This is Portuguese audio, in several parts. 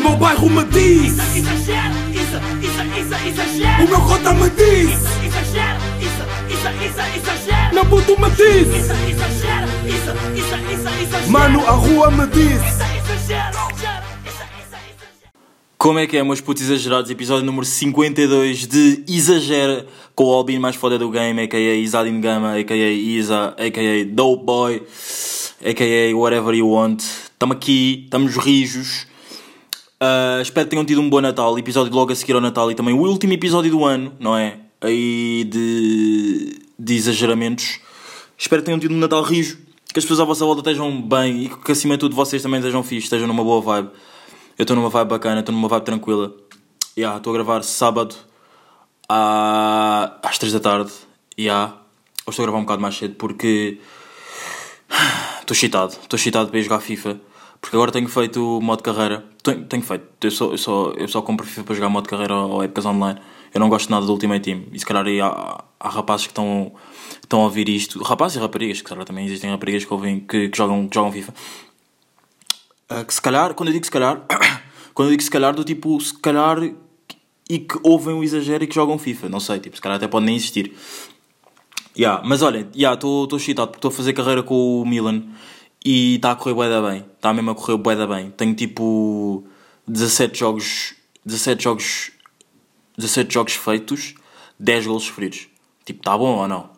meu bairro me diz Isso, exagero, isso, isso, isso, exagero. O meu cota me diz Isso, exagero, isso, isso, isso, exagero. Meu puto me diz Isso, exagero, isso, isso, isso, exagero. Mano, a rua me diz Isso, exagero. Como é que é, meus putos exagerados? Episódio número 52 de Exagera com o Albin mais foda do game, a.k.a. Isadin Gama, a.k.a. Isa, a.k.a. Dope Boy, a.k.a. whatever you want. Estamos aqui, estamos rijos. Ah, espero que tenham tido um bom Natal. Episódio logo a seguir ao Natal e também o último episódio do ano, não é? Aí de, de exageramentos. Espero que tenham tido um Natal rijo. Que as pessoas à vossa volta estejam bem e que acima de tudo vocês também estejam fixos, estejam numa boa vibe. Eu estou numa vibe bacana, estou numa vibe tranquila. Yeah, Estou a gravar sábado à- às 3 da tarde. Yeah. Hoje estou a gravar um bocado mais cedo porque estou excitado. Estou excitado para ir jogar FIFA. Porque agora tenho feito modo carreira. Tenho, tenho feito. Eu só, eu, só, eu só compro FIFA para jogar modo carreira ou, épocas online. Eu não gosto nada do Ultimate Team. E se calhar aí há, há rapazes que estão, estão a ouvir isto. Rapazes e raparigas, que calhar também existem raparigas que, ouvem, que, que jogam, que jogam FIFA. Uh, que se calhar, quando eu digo se calhar, quando eu digo se calhar, do tipo, se calhar e que ouvem o exagero e que jogam FIFA, não sei, tipo, se calhar até pode nem existir. Yeah, mas olha, estou yeah, excitado porque estou a fazer carreira com o Milan e está a correr bué da bem, está mesmo a correr bué da bem. Tenho tipo 17 jogos, 17 jogos, 17 jogos feitos, 10 golos sofridos. Tipo, está bom ou não?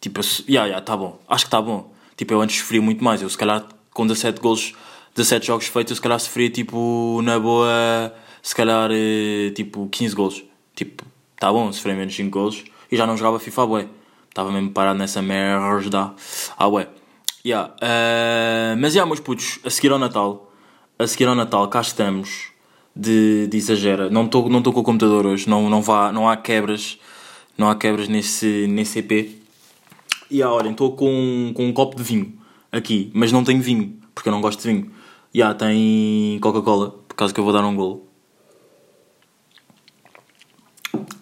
Tipo, se- yeah, yeah, tá bom. Acho que tá bom. Tipo, eu antes sofria muito mais. Eu, se calhar, com 17 golos, 17 jogos feitos, eu, se calhar, sofria, tipo, na boa, se calhar, eh, tipo, 15 golos. Tipo, tá bom, sofri menos 5 golos. E já não jogava FIFA, bué. Estava mesmo parado nessa merda. Ah, bué. Yeah. eh, mas, yeah, meus putos, a seguir ao Natal, a seguir ao Natal, cá estamos. De, de exagera. Não estou não com o computador hoje. Não, não, vá, não há quebras. Não há quebras nesse, nesse EP. E ah, olhem, estou com, com um copo de vinho aqui, mas não tenho vinho, porque eu não gosto de vinho. E ah, tem Coca-Cola, por causa que eu vou dar um golo.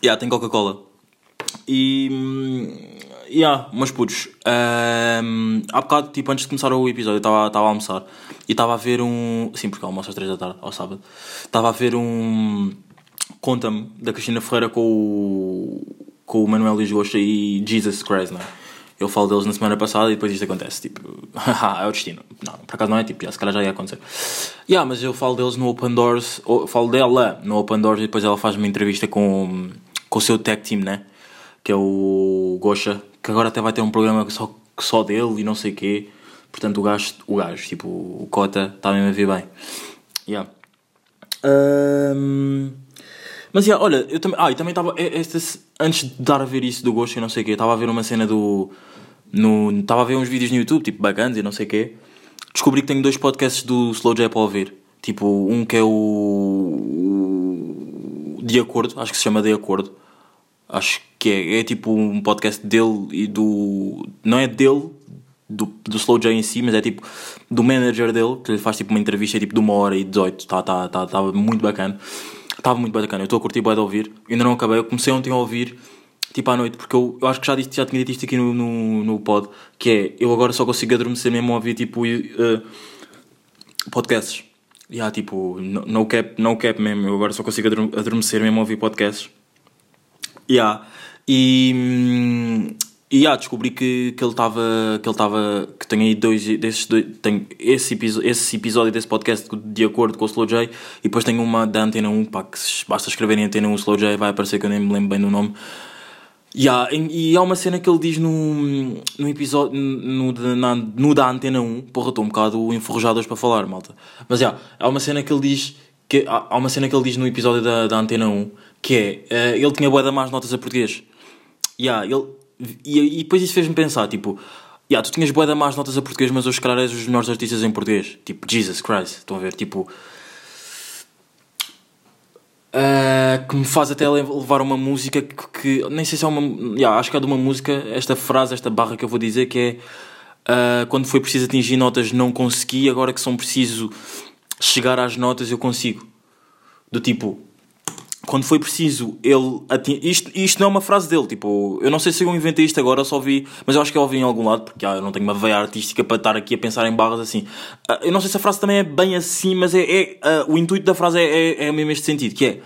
E ah, tem Coca-Cola. E. hum, E ah, meus putos, hum, há bocado, tipo, antes de começar o episódio, eu estava a almoçar e estava a ver um. Sim, porque almoço às 3 da tarde, ao sábado. Estava a ver um. Conta-me, da Cristina Ferreira com o. com o Manuel Luís Gosta e Jesus Christ, não é? Eu falo deles na semana passada e depois isto acontece, tipo, é o destino. Não, por acaso não é, tipo, já, se calhar já ia acontecer. Yeah, mas eu falo deles no Open Doors, ou, falo dela no Open Doors e depois ela faz uma entrevista com, com o seu tech team, né? Que é o Gosha, que agora até vai ter um programa só, só dele e não sei o quê. Portanto, o gajo, o gajo, tipo, o Cota, está mesmo a ver bem. Yeah. Ahm, mas yeah, olha, eu também. Ah, e também estava. Antes de dar a ver isso do gosto e não sei o quê, estava a ver uma cena do. Estava a ver uns vídeos no YouTube, tipo bacanas e não sei o quê. Descobri que tenho dois podcasts do Slow J para ouvir. Tipo, um que é o De Acordo, acho que se chama De Acordo. Acho que é, é tipo um podcast dele e do. Não é dele, do, do Slow J em si, mas é tipo do manager dele, que lhe faz tipo uma entrevista tipo de uma hora e 18. Tá, tá, tá, tava muito bacana. Estava muito bacana. Eu estou a curtir bué de ouvir. Ainda não acabei. Eu comecei ontem a ouvir tipo à noite, porque eu, eu acho que já, disse, já tinha dito isto aqui no, no, no pod, que é eu agora só consigo adormecer mesmo a ouvir tipo eh, podcasts. E há tipo, no, no cap, no cap mesmo, eu agora só consigo adorme- adormecer mesmo a ouvir podcasts. Yeah. E, hum, e yeah, descobri que, que ele estava. Que ele estava. Que tem aí dois desses dois. Tem esse, episo- esse episódio desse podcast de acordo com o Slow J. E depois tem uma da Antena 1. Pá, que basta escreverem Antena 1 Slow J, vai aparecer que eu nem me lembro bem do nome. Yeah, e, há uma cena que ele diz no, no episódio no, na, no da Antena 1. Porra, estou um bocado enferrujado hoje para falar, malta. Mas yeah, há uma cena que ele diz. Que, há, há uma cena que ele diz no episódio da, da Antena 1 que é. eh, ele tinha boa da más notas a português. Yeah, ele, e, e depois isso fez-me pensar, tipo, yeah, tu tinhas bué da más notas a português, mas hoje, se és os melhores artistas em português. Tipo, Jesus Christ, estão a ver? Tipo, ah, que me faz até lev- levar uma música que, que- nem sei se é uma, yeah, acho que é de uma música, esta frase, esta barra que eu vou dizer, que é ah, quando foi preciso atingir notas não consegui, agora que são preciso chegar às notas eu consigo. Do tipo, quando foi preciso ele isto, isto não é uma frase dele, tipo, eu não sei se eu inventei isto agora, só vi, mas eu acho que eu ouvi em algum lado, porque ah, eu não tenho uma veia artística para estar aqui a pensar em barras assim. Ah, eu não sei se a frase também é bem assim, mas é, é ah, o intuito da frase é, é, é mesmo este sentido, que é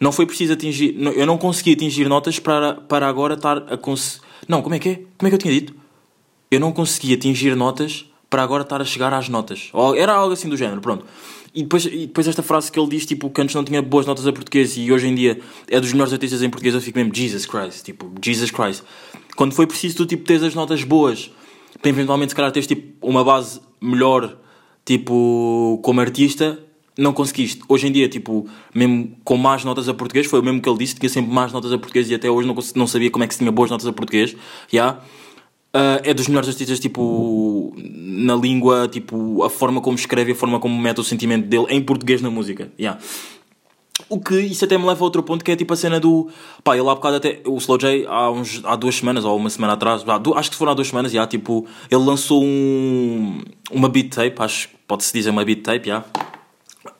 não foi preciso atingir, não- eu não consegui atingir notas para, para agora estar a. Não, como é que é? Como é que eu tinha dito? Eu não consegui atingir notas para agora estar a chegar às notas. Ou era algo assim do género, pronto. E depois, e depois esta frase que ele diz, tipo, que antes não tinha boas notas a português e hoje em dia é dos melhores artistas em português, eu fico mesmo, Jesus Christ, tipo, Jesus Christ. Quando foi preciso tu, tipo, teres as notas boas, para eventualmente, se calhar, teres, tipo, uma base melhor, tipo, como artista, não conseguiste. Hoje em dia, tipo, mesmo com más notas a português, foi o mesmo que ele disse, tinha sempre más notas a português e até hoje não, não sabia como é que se tinha boas notas a português, já. Ah, é dos melhores artistas, tipo, na língua, tipo, a forma como escreve, a forma como mete o sentimento dele em português na música, já. O que isso até me leva a outro ponto que é tipo a cena do. Pá, ele há bocado até. O Slow J há, uns, há duas semanas ou uma semana atrás, acho que foram há duas semanas, já, tipo, ele lançou um, uma beat tape, acho que pode-se dizer uma beat tape, já.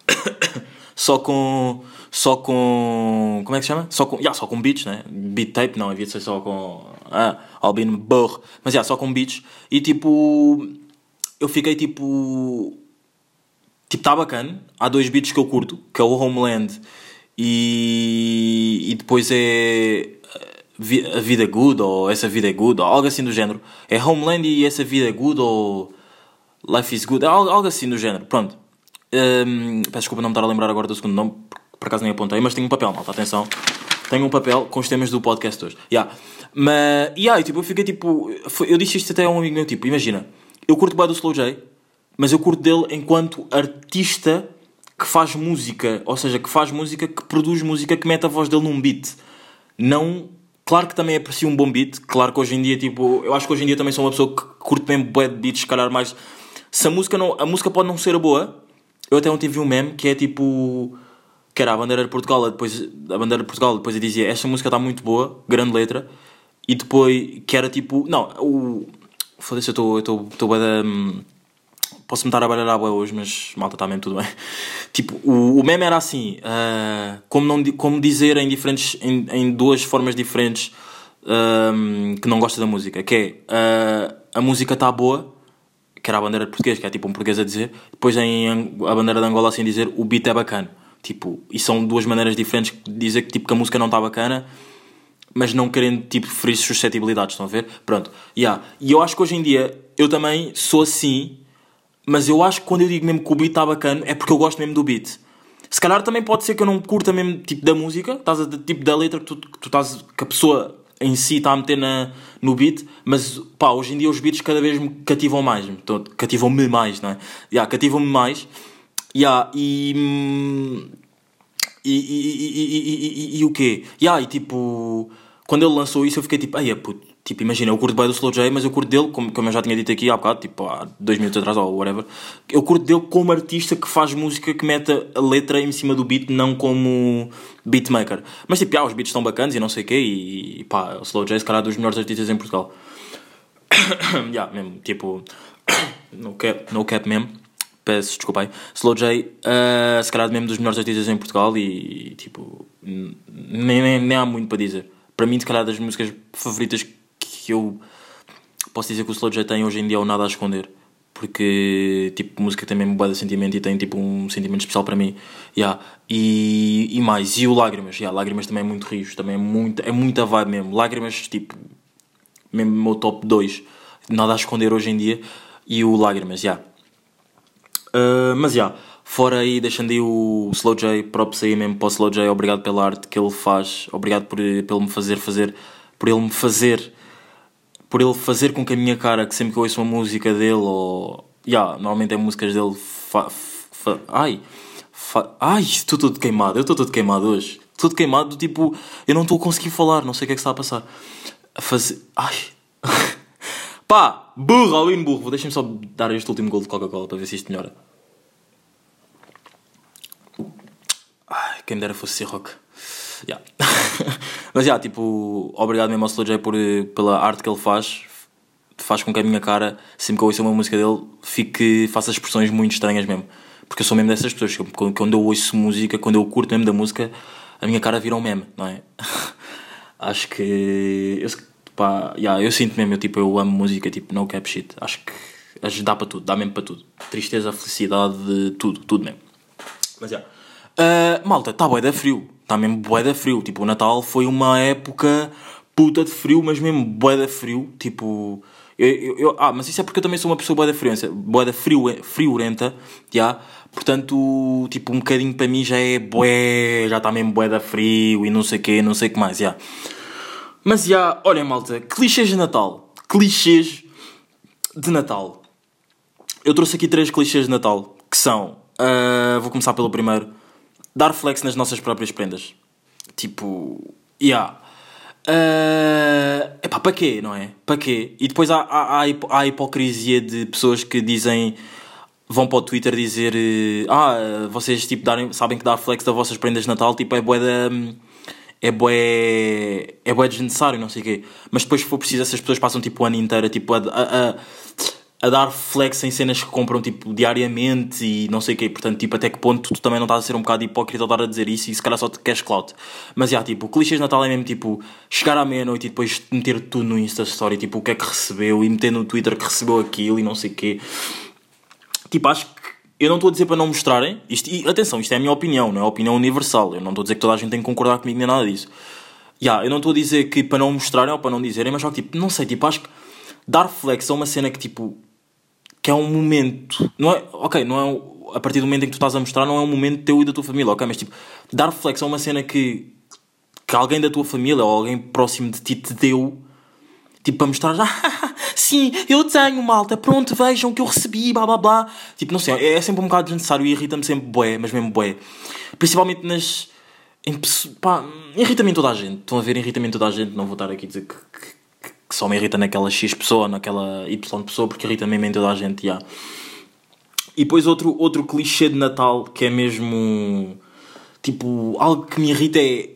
Só com. Só com. Como é que se chama? Só com. Yeah, só com beats, né? Beat tape, não, havia de ser só com. Ah, Albino Burr. Mas yeah, só com beats. E tipo. Eu fiquei tipo. Tipo, está bacana. Há dois beats que eu curto, que é o Homeland e, e depois é Vi- A Vida é Good ou Essa Vida é Good ou algo assim do género. É Homeland e Essa Vida é Good ou Life is Good, algo, algo assim do género. Pronto. Hum, peço desculpa não me estar a lembrar agora do segundo nome, por acaso nem apontei, mas tenho um papel, malta, atenção. Tenho um papel com os temas do podcast hoje. Yeah. Mas, yeah, eu, tipo, eu fiquei tipo. foi- eu disse isto até a um amigo meu, tipo, imagina, eu curto bem do Slow J, mas eu curto dele enquanto artista que faz música, ou seja, que faz música, que produz música, que mete a voz dele num beat. Não. Claro que também aprecio um bom beat, claro que hoje em dia, tipo, eu acho que hoje em dia também sou uma pessoa que curte mesmo bué de beats, se calhar mais. Se a música, não, a música pode não ser boa, eu até ontem vi um meme que é tipo. Que era a bandeira de Portugal, depois, a bandeira de Portugal, depois dizia esta música está muito boa, grande letra, e depois que era tipo. Não, o. Foda-se, eu estou. Estou. Estou hum, Posso-me estar a baralhar a boa hoje, mas malta está mesmo tudo bem. Tipo, o, o meme era assim: ah, como, não, como dizer em, diferentes, em, em duas formas diferentes ahm, que não gosta da música, que é ah, a música está boa, que era a bandeira de português, que é tipo um português a dizer, depois em a bandeira de Angola assim dizer o beat é bacana. Tipo, e são duas maneiras diferentes de dizer que, tipo, que a música não está bacana, mas não querendo tipo ferir suscetibilidades, estão a ver? Pronto, yeah. e eu acho que hoje em dia eu também sou assim, mas eu acho que quando eu digo mesmo que o beat está bacana é porque eu gosto mesmo do beat. Se calhar também pode ser que eu não curta mesmo tipo da música, estás a, tipo da letra que tu, que tu estás, que a pessoa em si está a meter na, no beat, mas pá, hoje em dia os beats cada vez me cativam mais, cativam-me mais, não é? Yeah, cativam-me mais, yeah, e, e, e, e, o quê? Yeah, e tipo, quando ele lançou isso eu fiquei tipo, ai, puto, tipo, imagina, eu curto bem do Slow J, mas eu curto dele, como, como eu já tinha dito aqui há bocado, tipo, há dois minutos atrás ou whatever, eu curto dele como artista que faz música que mete a letra em cima do beat, não como beatmaker. Mas tipo, ah, os beats estão bacanas e não sei o quê, e, e pá, o Slow J se calhar é dos melhores artistas em Portugal. yeah, mesmo, tipo, no cap, no cap mesmo. Peço desculpa aí. Slow J, uh, se calhar mesmo dos melhores artistas em Portugal e tipo, nem, nem, nem há muito para dizer. Para mim, se calhar das músicas favoritas que eu posso dizer que o Slow J tem hoje em dia é o Nada a Esconder. Porque, tipo, música tem mesmo bué de sentimento e tem, tipo, um sentimento especial para mim. Yeah. E, e mais, e o Lágrimas. Yeah, Lágrimas também é muito rios, também é, muito, é muita vibe mesmo. Lágrimas, tipo, mesmo meu top 2. Nada a esconder hoje em dia. E o Lágrimas, já. Uh, mas já, fora aí, deixando aí o Slow J, props aí mesmo para o Slow J, obrigado pela arte que ele faz, obrigado por, por me fazer fazer, por ele me fazer, por ele fazer com que a minha cara, que sempre que eu ouço uma música dele, ou, já, normalmente é músicas dele, fa, fa, ai, fa, ai, estou todo queimado, eu estou todo queimado hoje, todo queimado, tipo, eu não estou a conseguir falar, não sei o que é que está a passar, a fazer, ai... Pá, burro, Alvin burro. Deixem-me só dar este último gol de Coca-Cola para ver se isto melhora. Ai, quem dera fosse ser rock. Yeah. Mas já, tipo, obrigado mesmo ao Slow J por, eh, pela arte que ele faz. Faz com que a minha cara, sempre que eu ouço uma música dele, fique, faça expressões muito estranhas mesmo. Porque eu sou mesmo dessas pessoas. Quando eu ouço música, quando eu curto mesmo da música, a minha cara vira um meme, não é? acho que. Eu, pá, yeah, eu sinto mesmo, eu, tipo, eu amo música, tipo, no cap shit. Acho que dá para tudo, dá mesmo para tudo. Tristeza, felicidade, tudo, tudo mesmo. Mas já. Yeah. Uh, malta, está bué da frio. Está mesmo bué da frio. Tipo, o Natal foi uma época puta de frio, mas mesmo bué da frio. Tipo. Eu, eu, eu, ah, mas isso é porque eu também sou uma pessoa bué da friorenta, bué da frio, friorenta, já. Portanto, tipo, um bocadinho para mim já é bué, já está mesmo bué da frio e não sei o não sei o que mais, já. Mas já, olhem malta, clichês de Natal. Clichês de Natal. Eu trouxe aqui três clichês de Natal, que são, uh, vou começar pelo primeiro, dar flex nas nossas próprias prendas. Tipo, yeah. Uh, epá, para quê, não é? Para quê? E depois há, há, há a hipocrisia de pessoas que dizem vão para o Twitter dizer ah, vocês tipo darem, sabem que dar flex das vossas prendas de Natal tipo é bué da é bué é bué desnecessário, não sei o quê mas depois se for preciso essas pessoas passam tipo o ano inteiro tipo, a, a, a dar flex em cenas que compram tipo diariamente e não sei o quê. Portanto, tipo, até que ponto tu também não estás a ser um bocado hipócrita ao dar a dizer isso e se calhar só te queres clout. Mas já, tipo, o clichê de Natal é mesmo tipo chegar à meia-noite e depois meter tudo no Insta Story, tipo, o que é que recebeu e meter no Twitter que recebeu aquilo e não sei o quê. Tipo, acho que eu não estou a dizer para não mostrarem. Isto, e atenção, isto é a minha opinião, não é a opinião universal. Eu não estou a dizer que toda a gente tem que concordar comigo nem nada disso. Yeah, eu não estou a dizer que para não mostrarem ou para não dizerem, mas só que tipo, não sei, tipo, acho que dar flex é uma cena que tipo que é um momento, não é, ok, não é a partir do momento em que tu estás a mostrar, não é um momento teu e da tua família, ok, mas tipo, dar reflexo a uma cena que, que alguém da tua família ou alguém próximo de ti te deu, tipo, para mostrar, ah, sim, eu tenho, malta, pronto, vejam que eu recebi, blá blá blá, tipo, não sei, é, é sempre um bocado desnecessário e irrita-me sempre bué, mas mesmo bué, principalmente nas, em, pá, irrita-me toda a gente, estão a ver, irrita-me toda a gente, não vou estar aqui a dizer que, que que só me irrita naquela X pessoa, naquela Y pessoa, porque irrita mesmo em toda a gente, já. E depois outro, outro clichê de Natal que é mesmo. Tipo, algo que me irrita é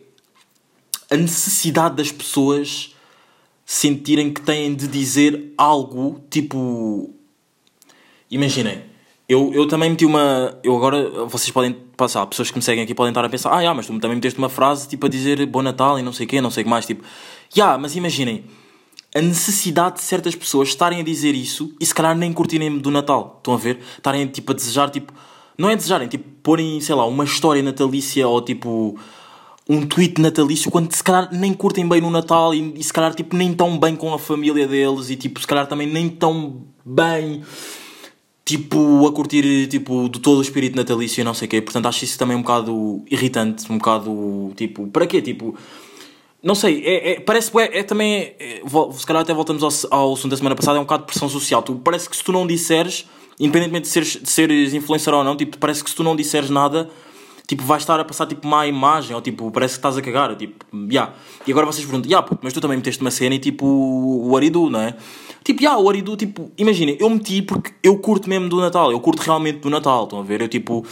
a necessidade das pessoas sentirem que têm de dizer algo, tipo. Imaginem, eu, eu também meti uma. Eu agora, vocês podem passar, pessoas que me seguem aqui podem estar a pensar, ah, yeah, mas tu também meteste uma frase tipo a dizer Bom Natal e não sei o quê, não sei o que mais. Tipo, já, yeah, mas imaginem a necessidade de certas pessoas estarem a dizer isso e se calhar nem curtirem do Natal. Estão a ver? Estarem tipo a desejar, tipo. Não é desejarem, tipo, porem, sei lá, uma história natalícia ou tipo. Um tweet natalício quando se calhar nem curtem bem no Natal e, e se calhar tipo nem tão bem com a família deles e tipo se calhar também nem tão bem tipo, a curtir tipo, do todo o espírito natalício e não sei o quê. Portanto, acho isso também um bocado irritante, um bocado tipo, para quê? Tipo, não sei, é, é parece é, é também. É, se calhar até voltamos ao, ao assunto da semana passada, é um bocado de pressão social. Tu, parece que se tu não disseres, independentemente de seres, de seres influencer ou não, tipo, parece que se tu não disseres nada, tipo, vais estar a passar tipo má imagem, ou tipo, parece que estás a cagar. Tipo, yeah. E agora vocês perguntam, yeah, mas tu também meteste uma cena e tipo, o Aridu, não é? Tipo, yeah, o Aridu, tipo, imagina, eu meti porque eu curto mesmo do Natal, eu curto realmente do Natal, estão a ver? Eu tipo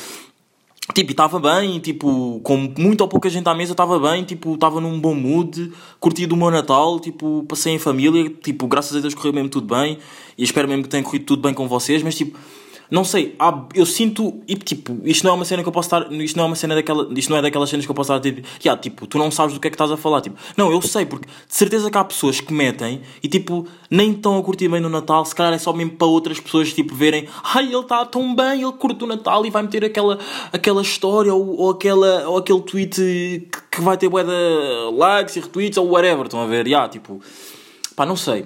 Tipo, estava bem, tipo, com muito ou pouca gente à mesa, estava bem, tipo, estava num bom mood, curti do meu Natal, tipo, passei em família, tipo, graças a Deus correu mesmo tudo bem, e espero mesmo que tenha corrido tudo bem com vocês, mas tipo, não sei, há, eu sinto, e tipo, isto não é uma cena que eu posso estar, isto não é uma cena daquela, isto não é daquelas cenas que eu posso estar dizer, yeah, tipo, tu não sabes do que é que estás a falar, tipo, não, eu sei, porque de certeza que há pessoas que metem e tipo, nem estão a curtir bem no Natal, se calhar é só mesmo para outras pessoas, tipo, verem, ai, ele está tão bem, ele curte o Natal e vai meter aquela, aquela história ou, ou, aquela, ou aquele tweet que, que vai ter bué likes e retweets ou whatever, estão a ver, yeah, tipo, pá, não sei.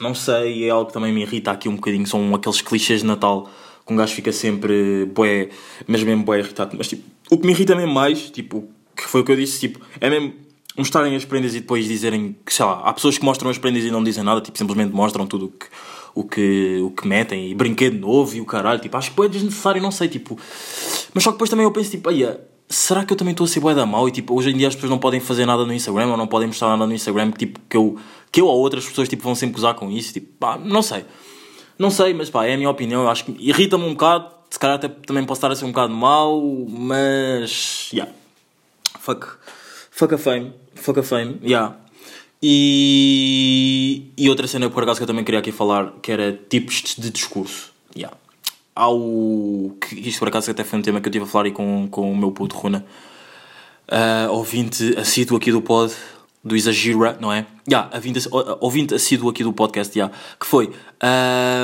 Não sei, é algo que também me irrita aqui um bocadinho. São aqueles clichês de Natal que um gajo fica sempre bué, mas mesmo bué irritado. Mas tipo, o que me irrita mesmo mais, tipo, que foi o que eu disse, tipo, é mesmo mostrarem as prendas e depois dizerem que, sei lá, há pessoas que mostram as prendas e não dizem nada, tipo, simplesmente mostram tudo o que, o que, o que metem e brinquedo novo e o caralho, tipo, acho que é desnecessário, não sei, tipo. Mas só que depois também eu penso, tipo, aí, será que eu também estou a ser bué da mal e tipo, hoje em dia as pessoas não podem fazer nada no Instagram ou não podem mostrar nada no Instagram tipo, que eu que eu ou outras pessoas tipo, vão sempre usar com isso. Tipo, pá, não sei. Não sei, mas pá, é a minha opinião. Eu acho que irrita-me um bocado. Se calhar até também posso estar a ser um bocado mau, mas. Yeah. Fuck. Fuck a fame. Fuck a fame. Yeah. E, e outra cena por acaso que eu também queria aqui falar que era tipos de discurso. Yeah. Há o. Que isto por acaso até foi um tema que eu estive a falar aí com, com o meu puto Runa. uh, ouvinte assíduo aqui do pod, do Exagera, não é? Já, yeah, ouvinte, ouvinte assíduo aqui do podcast, já, yeah, que foi.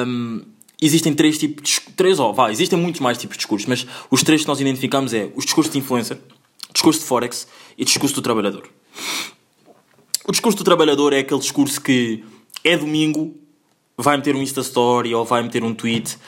Um, existem três tipos de três ó, vá, existem muitos mais tipos de discursos, mas os três que nós identificamos é os discursos de influencer, discurso de forex e discurso do trabalhador. O discurso do trabalhador é aquele discurso que é domingo, vai meter um Insta Story ou vai meter um tweet.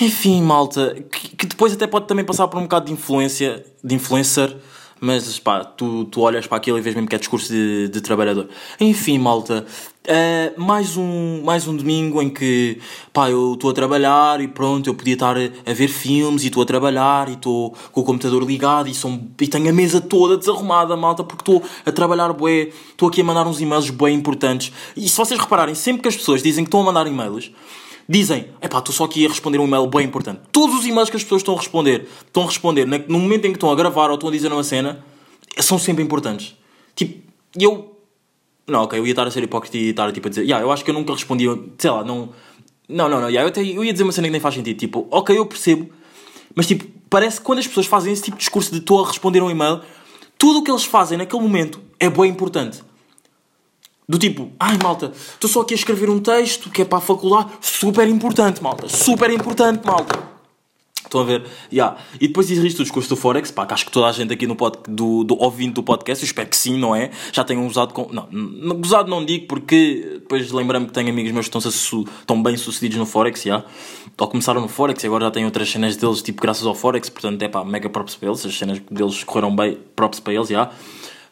Enfim, malta, que, que depois até pode também passar por um bocado de influência, de influencer, mas pá, tu, tu olhas para aquilo e vês mesmo que é discurso de, de trabalhador. Enfim, malta, uh, mais, um, mais um domingo em que pá, eu estou a trabalhar e pronto, eu podia estar a, ver filmes e estou a trabalhar e estou com o computador ligado e, são, e tenho a mesa toda desarrumada, malta, porque estou a trabalhar bué, estou aqui a mandar uns e-mails bem importantes. E se vocês repararem, sempre que as pessoas dizem que estão a mandar e-mails, dizem, epá, estou só aqui a responder um e-mail bem importante. Todos os e-mails que as pessoas estão a responder, estão a responder no momento em que estão a gravar ou estão a dizer uma cena, são sempre importantes. Tipo, eu... Não, ok, eu ia estar a ser hipócrita e estar tipo, a dizer, yeah, eu acho que eu nunca respondi, sei lá, não... Não, não, não, yeah, eu, até, eu ia dizer uma cena que nem faz sentido, tipo, ok, eu percebo, mas tipo, parece que quando as pessoas fazem esse tipo de discurso de estou a responder um e-mail, tudo o que eles fazem naquele momento é bem importante. Do tipo, ai malta, estou só aqui a escrever um texto que é para a faculdade. Super importante, malta. Super importante, malta. Estão a ver? Yeah. E depois existe o discurso do Forex, pá, que acho que toda a gente aqui no pod, do, do ouvinte do podcast, eu espero que sim, não é? Já tenham usado com. Não, gozado não digo porque depois lembrei-me que tenho amigos meus que estão, estão bem sucedidos no Forex, já. Yeah. Ou começaram no Forex e agora já têm outras cenas deles, tipo, graças ao Forex, portanto é pá, mega props para eles, as cenas deles correram bem, props para eles, já. Yeah.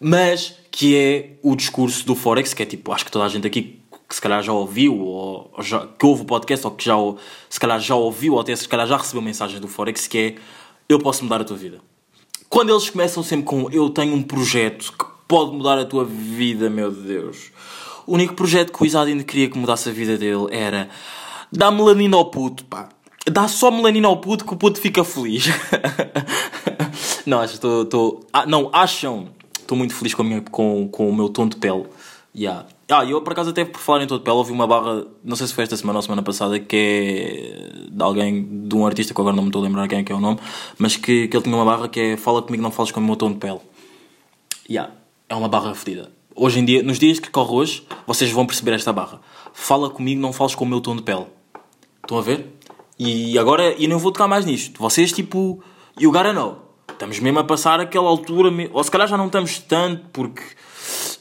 Mas que é o discurso do Forex, que é tipo, acho que toda a gente aqui que se calhar já ouviu, ou já, que ouve o podcast, ou que já, se calhar já ouviu, ou até se calhar já recebeu mensagens do Forex, que é eu posso mudar a tua vida. Quando eles começam sempre com eu tenho um projeto que pode mudar a tua vida, meu Deus. O único projeto que o Isadine queria que mudasse a vida dele era dá melanina ao puto, pá. Dá só melanina ao puto que o puto fica feliz. não, acho, estou. Ah, não, acham estou muito feliz com, minha, com, com o meu tom de pele. Yeah. Ah, eu por acaso até por falar em tom de pele ouvi uma barra, não sei se foi esta semana ou semana passada, que é de alguém, de um artista que agora não me estou a lembrar quem é que é o nome, mas que, que ele tinha uma barra que é Fala comigo, não fales com o meu tom de pele. Yeah. É uma barra fedida. Hoje em dia, nos dias que corre hoje, vocês vão perceber esta barra. Fala comigo, não fales com o meu tom de pele. Estão a ver? E agora, e não vou tocar mais nisto. Vocês, tipo, you gotta know. Estamos mesmo a passar aquela altura, ou se calhar já não estamos tanto, porque.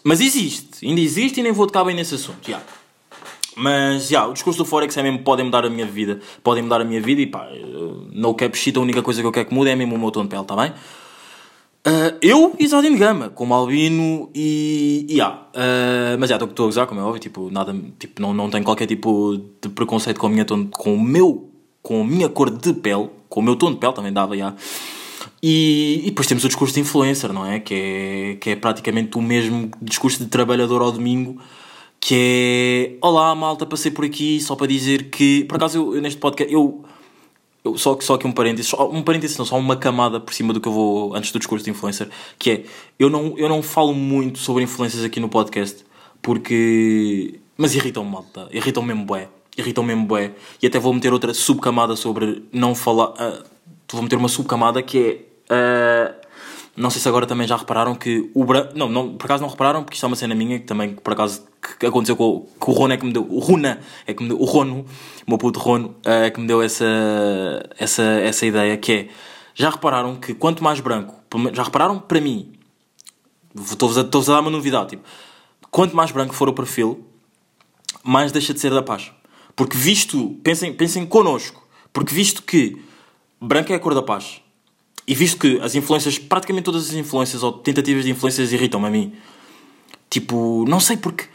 Mas existe, ainda existe e nem vou tocar bem nesse assunto. Yeah. Mas já, yeah, o discurso do Forex é mesmo podem mudar a minha vida. Podem mudar a minha vida e pá, no cap shit, a única coisa que eu quero que mude é mesmo o meu tom de pele, está bem? Uh, eu e Zadine Gama, como albino e. e yeah, uh, mas já, yeah, estou a usar, como é óbvio, tipo, nada, tipo, não, não tenho qualquer tipo de preconceito com, a minha tom, com o meu. com a minha cor de pele, com o meu tom de pele também dava, já. Yeah. E, e, depois temos o discurso de influencer, não é? Que, é? que é praticamente o mesmo discurso de trabalhador ao domingo, que é Olá malta, passei por aqui só para dizer que. Por acaso eu, eu neste podcast eu. eu só, só aqui um parênteses, só, um parênteses não, só uma camada por cima do que eu vou antes do discurso de influencer, que é eu não, eu não falo muito sobre influências aqui no podcast porque. Mas irritam-me malta, irritam-me mesmo bué, irritam-me mesmo bué. E até vou meter outra subcamada sobre não falar. Uh, vou meter uma subcamada que é Uh, não sei se agora também já repararam que o branco. Não, não, por acaso não repararam, porque isto é uma cena minha que também, por acaso, que aconteceu com, o Rono é que me deu. O Runa é que me deu. O Rono, o meu puto Rono, uh, é que me deu essa, essa, essa ideia que é. Já repararam que quanto mais branco. Já repararam para mim. Estou-vos a, estou a dar uma novidade. Tipo, quanto mais branco for o perfil, mais deixa de ser da paz. Porque visto. Pensem, pensem connosco. Porque visto que branco é a cor da paz e visto que as influências, praticamente todas as influências ou tentativas de influências irritam-me a mim, tipo, não sei porque.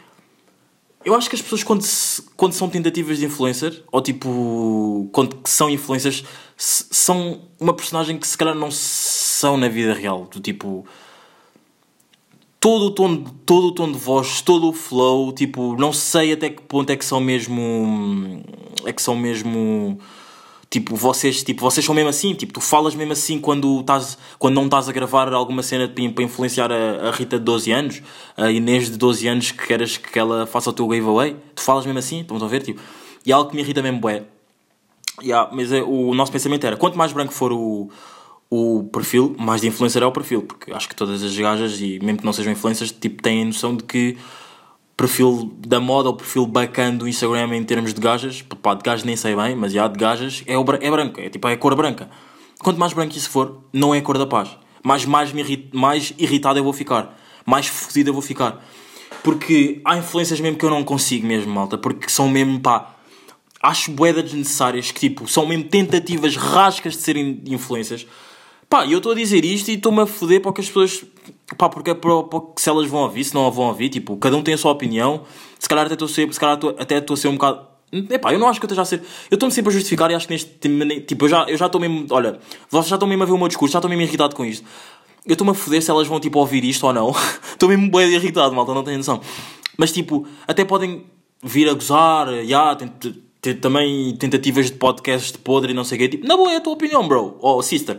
Eu acho que as pessoas, quando, se, quando são tentativas de influencer, ou tipo, quando são influencers, são uma personagem que se calhar não são na vida real. Do tipo. Todo o, tom, todo o tom de voz, todo o flow, tipo, não sei até que ponto é que são mesmo. É que são mesmo Tipo, vocês, tipo, vocês são mesmo assim, tipo, tu falas mesmo assim quando, estás, quando não estás a gravar alguma cena para influenciar a, a Rita de 12 anos, a Inês de 12 anos que queres que ela faça o teu giveaway, tu falas mesmo assim, estamos a ver, tipo, e é algo que me irrita mesmo, bué. Yeah, mas é, o nosso pensamento era, quanto mais branco for o, o perfil, mais de influencer é o perfil, porque acho que todas as gajas, e mesmo que não sejam influencers, tipo, têm a noção de que perfil da moda, o perfil bacana do Instagram em termos de gajas, pá, de gajas nem sei bem, mas já de gajas é, o, é branco, é tipo, é a cor branca. Quanto mais branco isso for, não é a cor da paz. Mais, mais, me irri- mais irritado eu vou ficar. Mais fodido eu vou ficar. Porque há influências mesmo que eu não consigo mesmo, malta, porque são mesmo, pá, acho boedas desnecessárias que tipo, são mesmo tentativas rascas de serem influências. Pá, eu estou a dizer isto e estou-me a foder para que as pessoas. Pá, porque é para, se elas vão ouvir, se não vão ouvir, tipo, cada um tem a sua opinião. Se calhar até estou a ser, se calhar até estou a ser um bocado. Epá, eu não acho que eu esteja a ser. Eu estou-me sempre a justificar e acho que neste. Tipo, eu já eu já estou mesmo. Olha, vocês já estão mesmo a ver o meu discurso, já estou mesmo irritado com isto. Eu estou-me a foder se elas vão tipo ouvir isto ou não. Estou mesmo bem irritado, malta, não tenho noção. Mas tipo, até podem vir a gozar, já, ter também tentativas de podcast de podre e não sei o quê. Tipo, na boa, é a tua opinião, bro. Ou sister.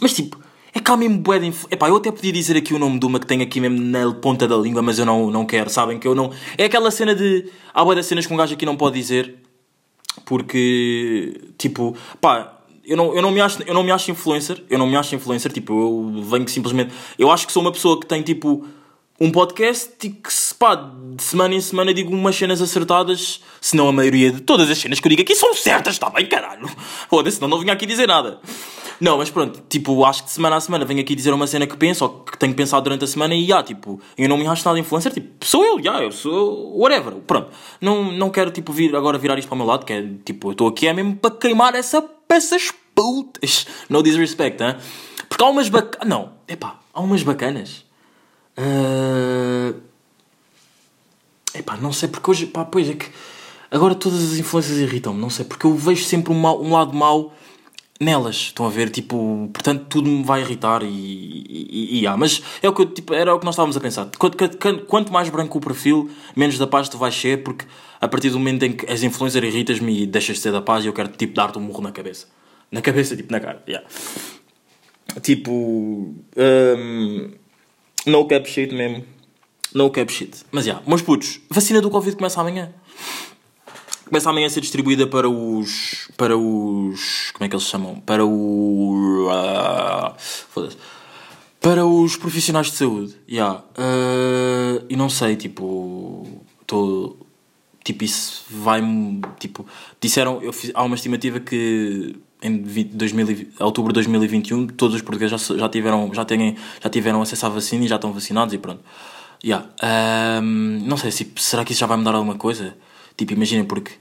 Mas tipo, é cá mesmo bué de. Epá, eu até podia dizer aqui o nome de uma que tenho aqui mesmo na ponta da língua, mas eu não, não quero, sabem que eu não... É aquela cena de... Há bué cenas que um gajo aqui não pode dizer, porque, tipo, pá... Eu não, eu, não me acho, eu não me acho influencer, eu não me acho influencer, tipo, eu venho simplesmente... Eu acho que sou uma pessoa que tem, tipo, um podcast e que, pá, de semana em semana digo umas cenas acertadas, se não a maioria de todas as cenas que eu digo aqui são certas, está bem, caralho. Foda-se, senão não vinha aqui dizer nada. Não, mas pronto, tipo, acho que de semana a semana venho aqui dizer uma cena que penso ou que tenho pensado durante a semana e, já, tipo, eu não me acho nada influencer, tipo, sou eu, já, eu sou whatever, pronto. Não, não quero, tipo, vir agora virar isto para o meu lado, que é, tipo, eu estou aqui é mesmo para queimar essa, essas putas. No disrespect, hein? Porque há umas bacanas, não, epá, há umas bacanas. Ah, Epá, não sei porque hoje, pá, pois é que agora todas as influências irritam-me, não sei, porque eu vejo sempre um, mau- um lado mau nelas, estão a ver, tipo, portanto tudo me vai irritar e, e, e há, mas é o que eu, tipo, era o que nós estávamos a pensar, quanto, quanto, quanto mais branco o perfil, menos da paz tu vais ser, porque a partir do momento em que és influencer irritas-me e deixas de ser da paz eu quero, tipo, dar-te um murro na cabeça, na cabeça, tipo, na cara, yeah. tipo, hum, no cap shit mesmo. No cap shit. Mas já, meus putos, vacina do Covid começa amanhã. Começa amanhã a ser distribuída para os. Para os. Como é que eles chamam? Para o. ah, Foda-se. Para os profissionais de saúde. Já. Ah, e não sei, tipo. Estou. Tipo, isso vai-me. Tipo, disseram. Eu fiz, há uma estimativa que em 20, 2020, outubro de 2021 todos os portugueses já, se- já, tiveram, já, têm, já tiveram acesso à vacina e já estão vacinados e pronto. Yeah. Ahm, não sei, tipo, será que isso já vai mudar alguma coisa? Tipo, imaginem, porque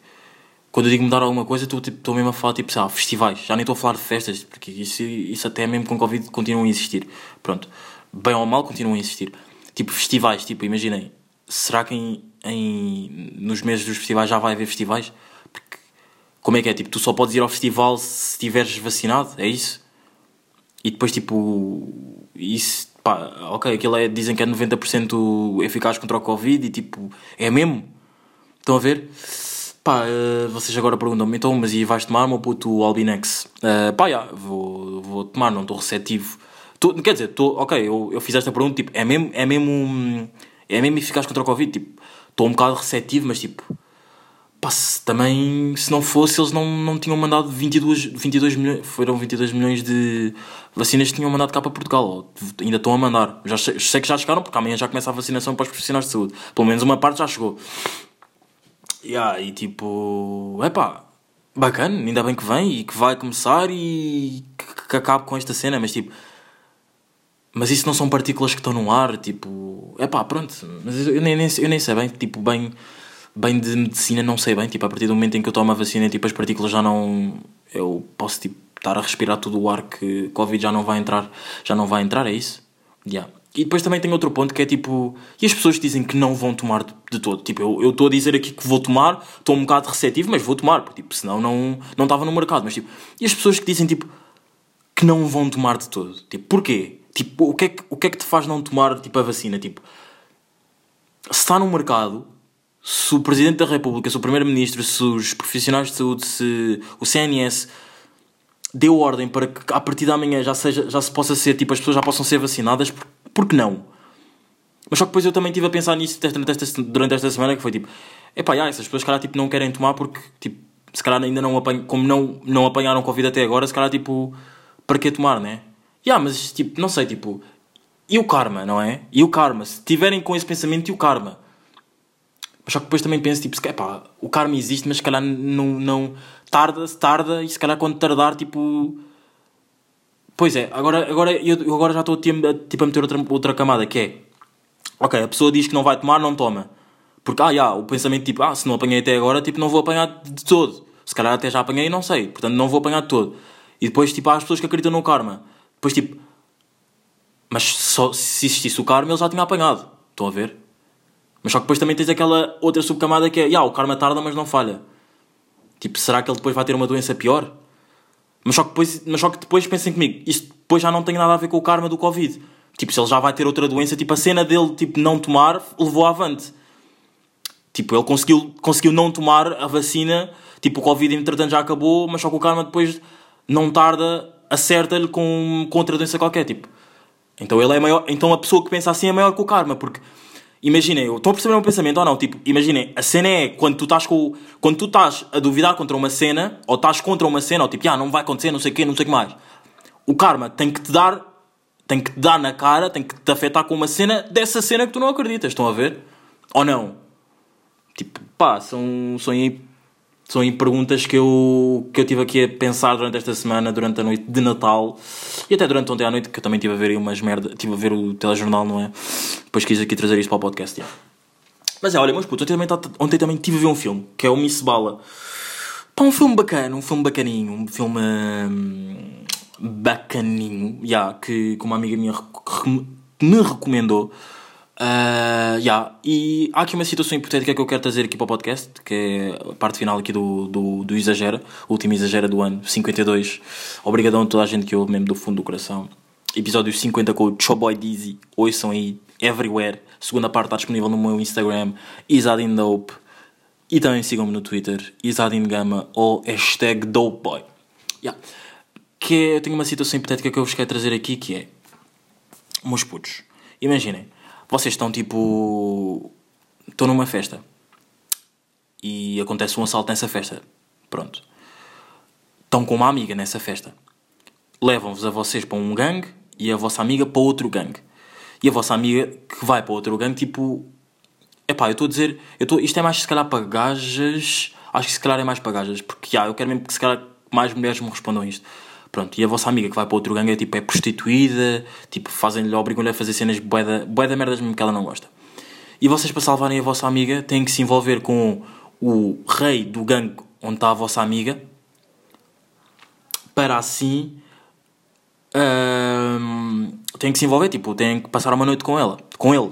quando eu digo mudar alguma coisa, estou tipo, mesmo a falar, tipo, sei lá, festivais. Já nem estou a falar de festas, porque isso, isso até mesmo com Covid continuam a existir. Pronto. Bem ou mal, continuam a existir. Tipo, festivais, tipo, imaginem, será que em, em- nos meses dos festivais já vai haver festivais? Como é que é? Tipo, tu só podes ir ao festival se estiveres vacinado, é isso? E depois, tipo, isso, pá, ok, aquilo é, dizem que é 90% eficaz contra o Covid e, tipo, é mesmo? Estão a ver? Pá, eh, vocês agora perguntam-me, então, mas e vais tomar, meu puto, Albinex? Eh, pá, já, vou, vou tomar, não estou receptivo. Tô- quer dizer, tô, ok, eu, eu fiz esta pergunta, tipo, é mesmo, é mesmo, é mesmo eficaz contra o Covid? Tipo, estou um bocado receptivo, mas, tipo, Pá, se também, se não fosse, eles não, não tinham mandado 22, 22 milhões, foram 22 milhões de vacinas que tinham mandado cá para Portugal, ainda estão a mandar. Já sei, sei que já chegaram, porque amanhã já começa a vacinação para os profissionais de saúde. Pelo menos uma parte já chegou. Yeah, e tipo, é pá, bacana, ainda bem que vem e que vai começar e que, que acabe com esta cena, mas tipo, mas isso não são partículas que estão no ar, tipo, é pá, pronto, mas eu nem, eu nem sei bem, tipo, bem, bem de medicina não sei bem, tipo, a partir do momento em que eu tomo a vacina, tipo, as partículas já não, eu posso, tipo, estar a respirar todo o ar que Covid já não vai entrar, já não vai entrar, é isso? Yeah. E depois também tem outro ponto que é tipo, e as pessoas dizem que não vão tomar de, todo, tipo, eu estou a dizer aqui que vou tomar, estou um bocado receptivo, mas vou tomar, porque, tipo, senão não não estava no mercado, mas tipo, e as pessoas que dizem tipo que não vão tomar de todo, tipo, porquê? Tipo, o que é que, o que, é que te faz não tomar tipo, a vacina? Tipo, se está no mercado, se o Presidente da República, se o Primeiro-Ministro, se os profissionais de saúde, se o CNS deu ordem para que a partir da manhã já, seja, já se possa ser, tipo, as pessoas já possam ser vacinadas, por, por que não? Mas só que depois eu também estive a pensar nisso durante esta, durante esta semana, que foi tipo, epá, já, essas pessoas, se calhar, tipo, não querem tomar porque, tipo, se calhar ainda não apanham, como não, não apanharam Covid até agora, se calhar, tipo, para que tomar, né? Yeah, mas tipo, não sei, tipo, e o karma, não é? E o karma, se tiverem com esse pensamento, e o karma? Mas só que depois também penso, tipo, se, epá, o karma existe, mas se calhar não, não tarda, se tarda, e se calhar quando tardar, tipo. Pois é, agora, agora, eu, agora já estou tipo, a meter outra, outra camada, que é. Ok, a pessoa diz que não vai tomar, não toma. Porque, ah, já, o pensamento tipo, ah, se não apanhei até agora, tipo, não vou apanhar de todo. Se calhar até já apanhei não sei, portanto não vou apanhar de todo. E depois, tipo, há as pessoas que acreditam no karma. Depois, tipo, mas só, se existisse o karma, ele já tinha apanhado. Estão a ver? Mas só que depois também tens aquela outra subcamada que é, yeah, o karma tarda, mas não falha. Tipo, será que ele depois vai ter uma doença pior? Mas só que depois, mas só que depois pensem comigo, isto depois já não tem nada a ver com o karma do Covid. Tipo, se ele já vai ter outra doença, tipo, a cena dele, tipo, não tomar, levou avante. Tipo, ele conseguiu, conseguiu não tomar a vacina, tipo, o Covid entretanto já acabou, mas só que o karma depois não tarda, acerta-lhe com, com outra doença qualquer, tipo. Então ele é maior, então a pessoa que pensa assim é maior que o karma, porque imaginem, estão a perceber o meu pensamento ou não? Tipo, imaginem, a cena é quando tu estás com quando tu estás a duvidar contra uma cena, ou estás contra uma cena, ou tipo, ah, não vai acontecer, não sei o quê, não sei o que mais. O karma tem que te dar, tem que te dar na cara, tem que te afetar com uma cena dessa cena que tu não acreditas, estão a ver? Ou não? Tipo, pá, são, são são aí perguntas que eu, que eu tive aqui a pensar durante esta semana, durante a noite de Natal e até durante ontem à noite, que eu também estive a ver aí umas merda, estive a ver o telejornal, não é? Depois quis aqui trazer isto para o podcast. Mas é, olha, mas puto, ontem também, tá, ontem também estive a ver um filme que é o Miss Bala. Pá, um filme bacana, um filme bacaninho, um filme hum, bacaninho, yeah, que, que uma amiga minha me recomendou. Uh, yeah. E há aqui uma situação hipotética que eu quero trazer aqui para o podcast, que é a parte final aqui do, do, do Exagera, o último Exagera do ano 52. Obrigadão a toda a gente que ouve mesmo do fundo do coração. Episódio 50 com o Choboy Dizzy. Ouçam aí, everywhere. segunda parte está disponível no meu Instagram, Isadindope. E também sigam-me no Twitter, Isadingama ou hashtag Dopeboy. Yeah. Que é, eu tenho uma situação hipotética que eu vos quero trazer aqui, que é... Meus putos, imaginem vocês estão tipo. Estão numa festa e acontece um assalto nessa festa. Pronto. Estão com uma amiga nessa festa. Levam-vos a vocês para um gangue e a vossa amiga para outro gangue. E a vossa amiga que vai para outro gangue, tipo. Epá, eu estou a dizer. Eu tô, isto é mais se calhar para gajas. Acho que se calhar é mais para gajas. Porque, ah, eu quero mesmo que se calhar mais mulheres me respondam isto. Pronto, e a vossa amiga que vai para outro gangue é tipo, é prostituída, tipo, fazem-lhe, obrigam-lhe a fazer cenas boeda, boeda merdas mesmo que ela não gosta. E vocês, para salvarem a vossa amiga, têm que se envolver com o rei do gangue onde está a vossa amiga, para assim. Hum, têm que se envolver, tipo, têm que passar uma noite com ela, com ele.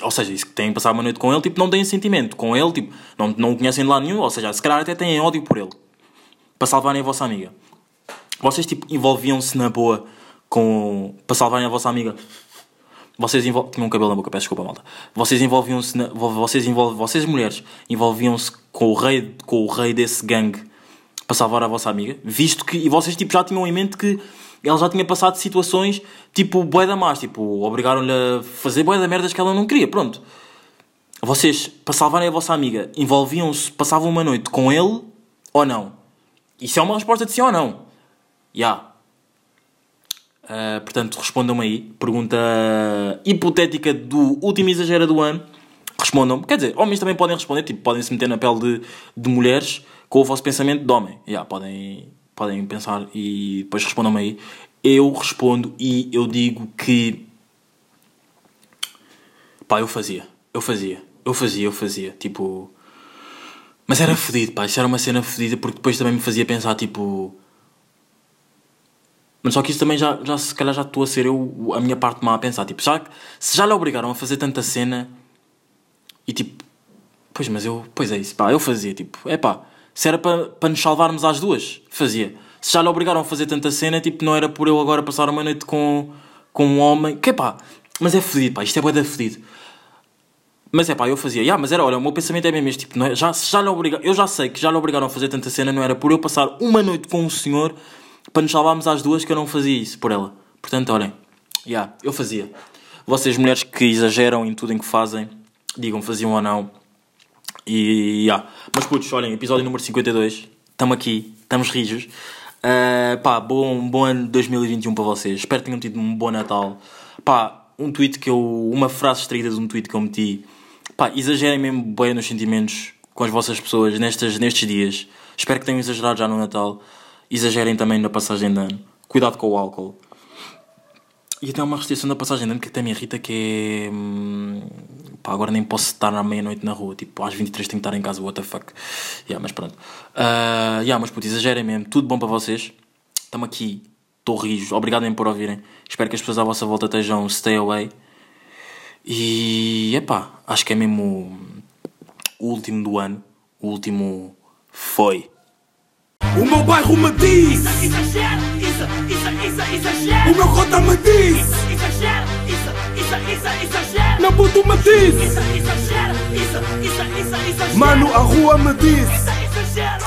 Ou seja, isso que têm que passar uma noite com ele, tipo, não têm sentimento com ele, tipo, não, não o conhecem de lado nenhum, ou seja, se calhar até têm ódio por ele, para salvarem a vossa amiga. Vocês tipo envolviam-se na boa com. para salvarem a vossa amiga. Vocês envol... Tinham um cabelo na boca, peço desculpa, malta. Vocês envolviam-se. Na... Vocês, envol... vocês mulheres envolviam-se com o rei com o rei desse gangue para salvar a vossa amiga, visto que. E vocês tipo, já tinham em mente que ela já tinha passado situações tipo bué da más, tipo, obrigaram-lhe a fazer bué da merdas que ela não queria, pronto. Vocês, para salvarem a vossa amiga, envolviam-se, passavam uma noite com ele ou não? Isso é uma resposta de sim ou não. Yeah. Uh, portanto, respondam-me aí. Pergunta hipotética do último exagero do ano. Respondam-me. Quer dizer, homens também podem responder. Tipo, podem se meter na pele de, de mulheres com o vosso pensamento de homem. Yeah, podem, podem pensar e depois respondam-me aí. Eu respondo e eu digo que. Pá, eu fazia. Eu fazia. Eu fazia, eu fazia. Tipo. Mas era fedido, pá. Isso era uma cena fedida porque depois também me fazia pensar, tipo mas só que isso também já, já se calhar já estou a ser eu a minha parte má a pensar. Tipo, já, se já lhe obrigaram a fazer tanta cena e tipo, pois, mas eu, pois é isso, pá, eu fazia. Tipo, é pá, se era para, para nos salvarmos às duas, fazia. Se já lhe obrigaram a fazer tanta cena, tipo, não era por eu agora passar uma noite com, com um homem. Que é pá, mas é fedido, pá, isto é boeda fedido. Mas é pá, eu fazia. Yeah, mas era, olha, o meu pensamento é mesmo este, tipo, não é, já, já lhe obrigaram, eu já sei que já lhe obrigaram a fazer tanta cena, não era por eu passar uma noite com um senhor para nos salvarmos às duas que eu não fazia isso por ela. Portanto, olhem, yeah, eu fazia. Vocês, mulheres que exageram em tudo em que fazem, digam faziam ou não. E yeah. Mas putos, olhem, episódio número 52, estamos aqui, estamos rijos. Uh, pá, bom, bom ano 2021 para vocês. Espero que tenham tido um bom Natal. Pá, um tweet que eu. Uma frase extraída de um tweet que eu meti. Pá, exagerem mesmo bem nos sentimentos com as vossas pessoas nestes, nestes dias. Espero que tenham exagerado já no Natal. Exagerem também na passagem de ano. Cuidado com o álcool. E até uma restrição da passagem de ano que até me irrita que é. hum, Pá, agora nem posso estar à meia-noite na rua. Tipo, às 23 tenho que estar em casa, what the fuck. Yeah, mas pronto. Uh, yeah, mas puto, exagerem mesmo. Tudo bom para vocês. Estamos aqui. Estou rijo. Obrigado mesmo por ouvirem. Espero que as pessoas à vossa volta estejam stay away. E epá, acho que é mesmo o último do ano. O último foi. O meu bairro me diz, isso, isso, isso, exagera. o meu cota me diz, isso, isso, isso, exagera. meu puto me diz, Isso, exagera, isso, isso, isso, exagera. mano a rua me diz. Isso, exagera.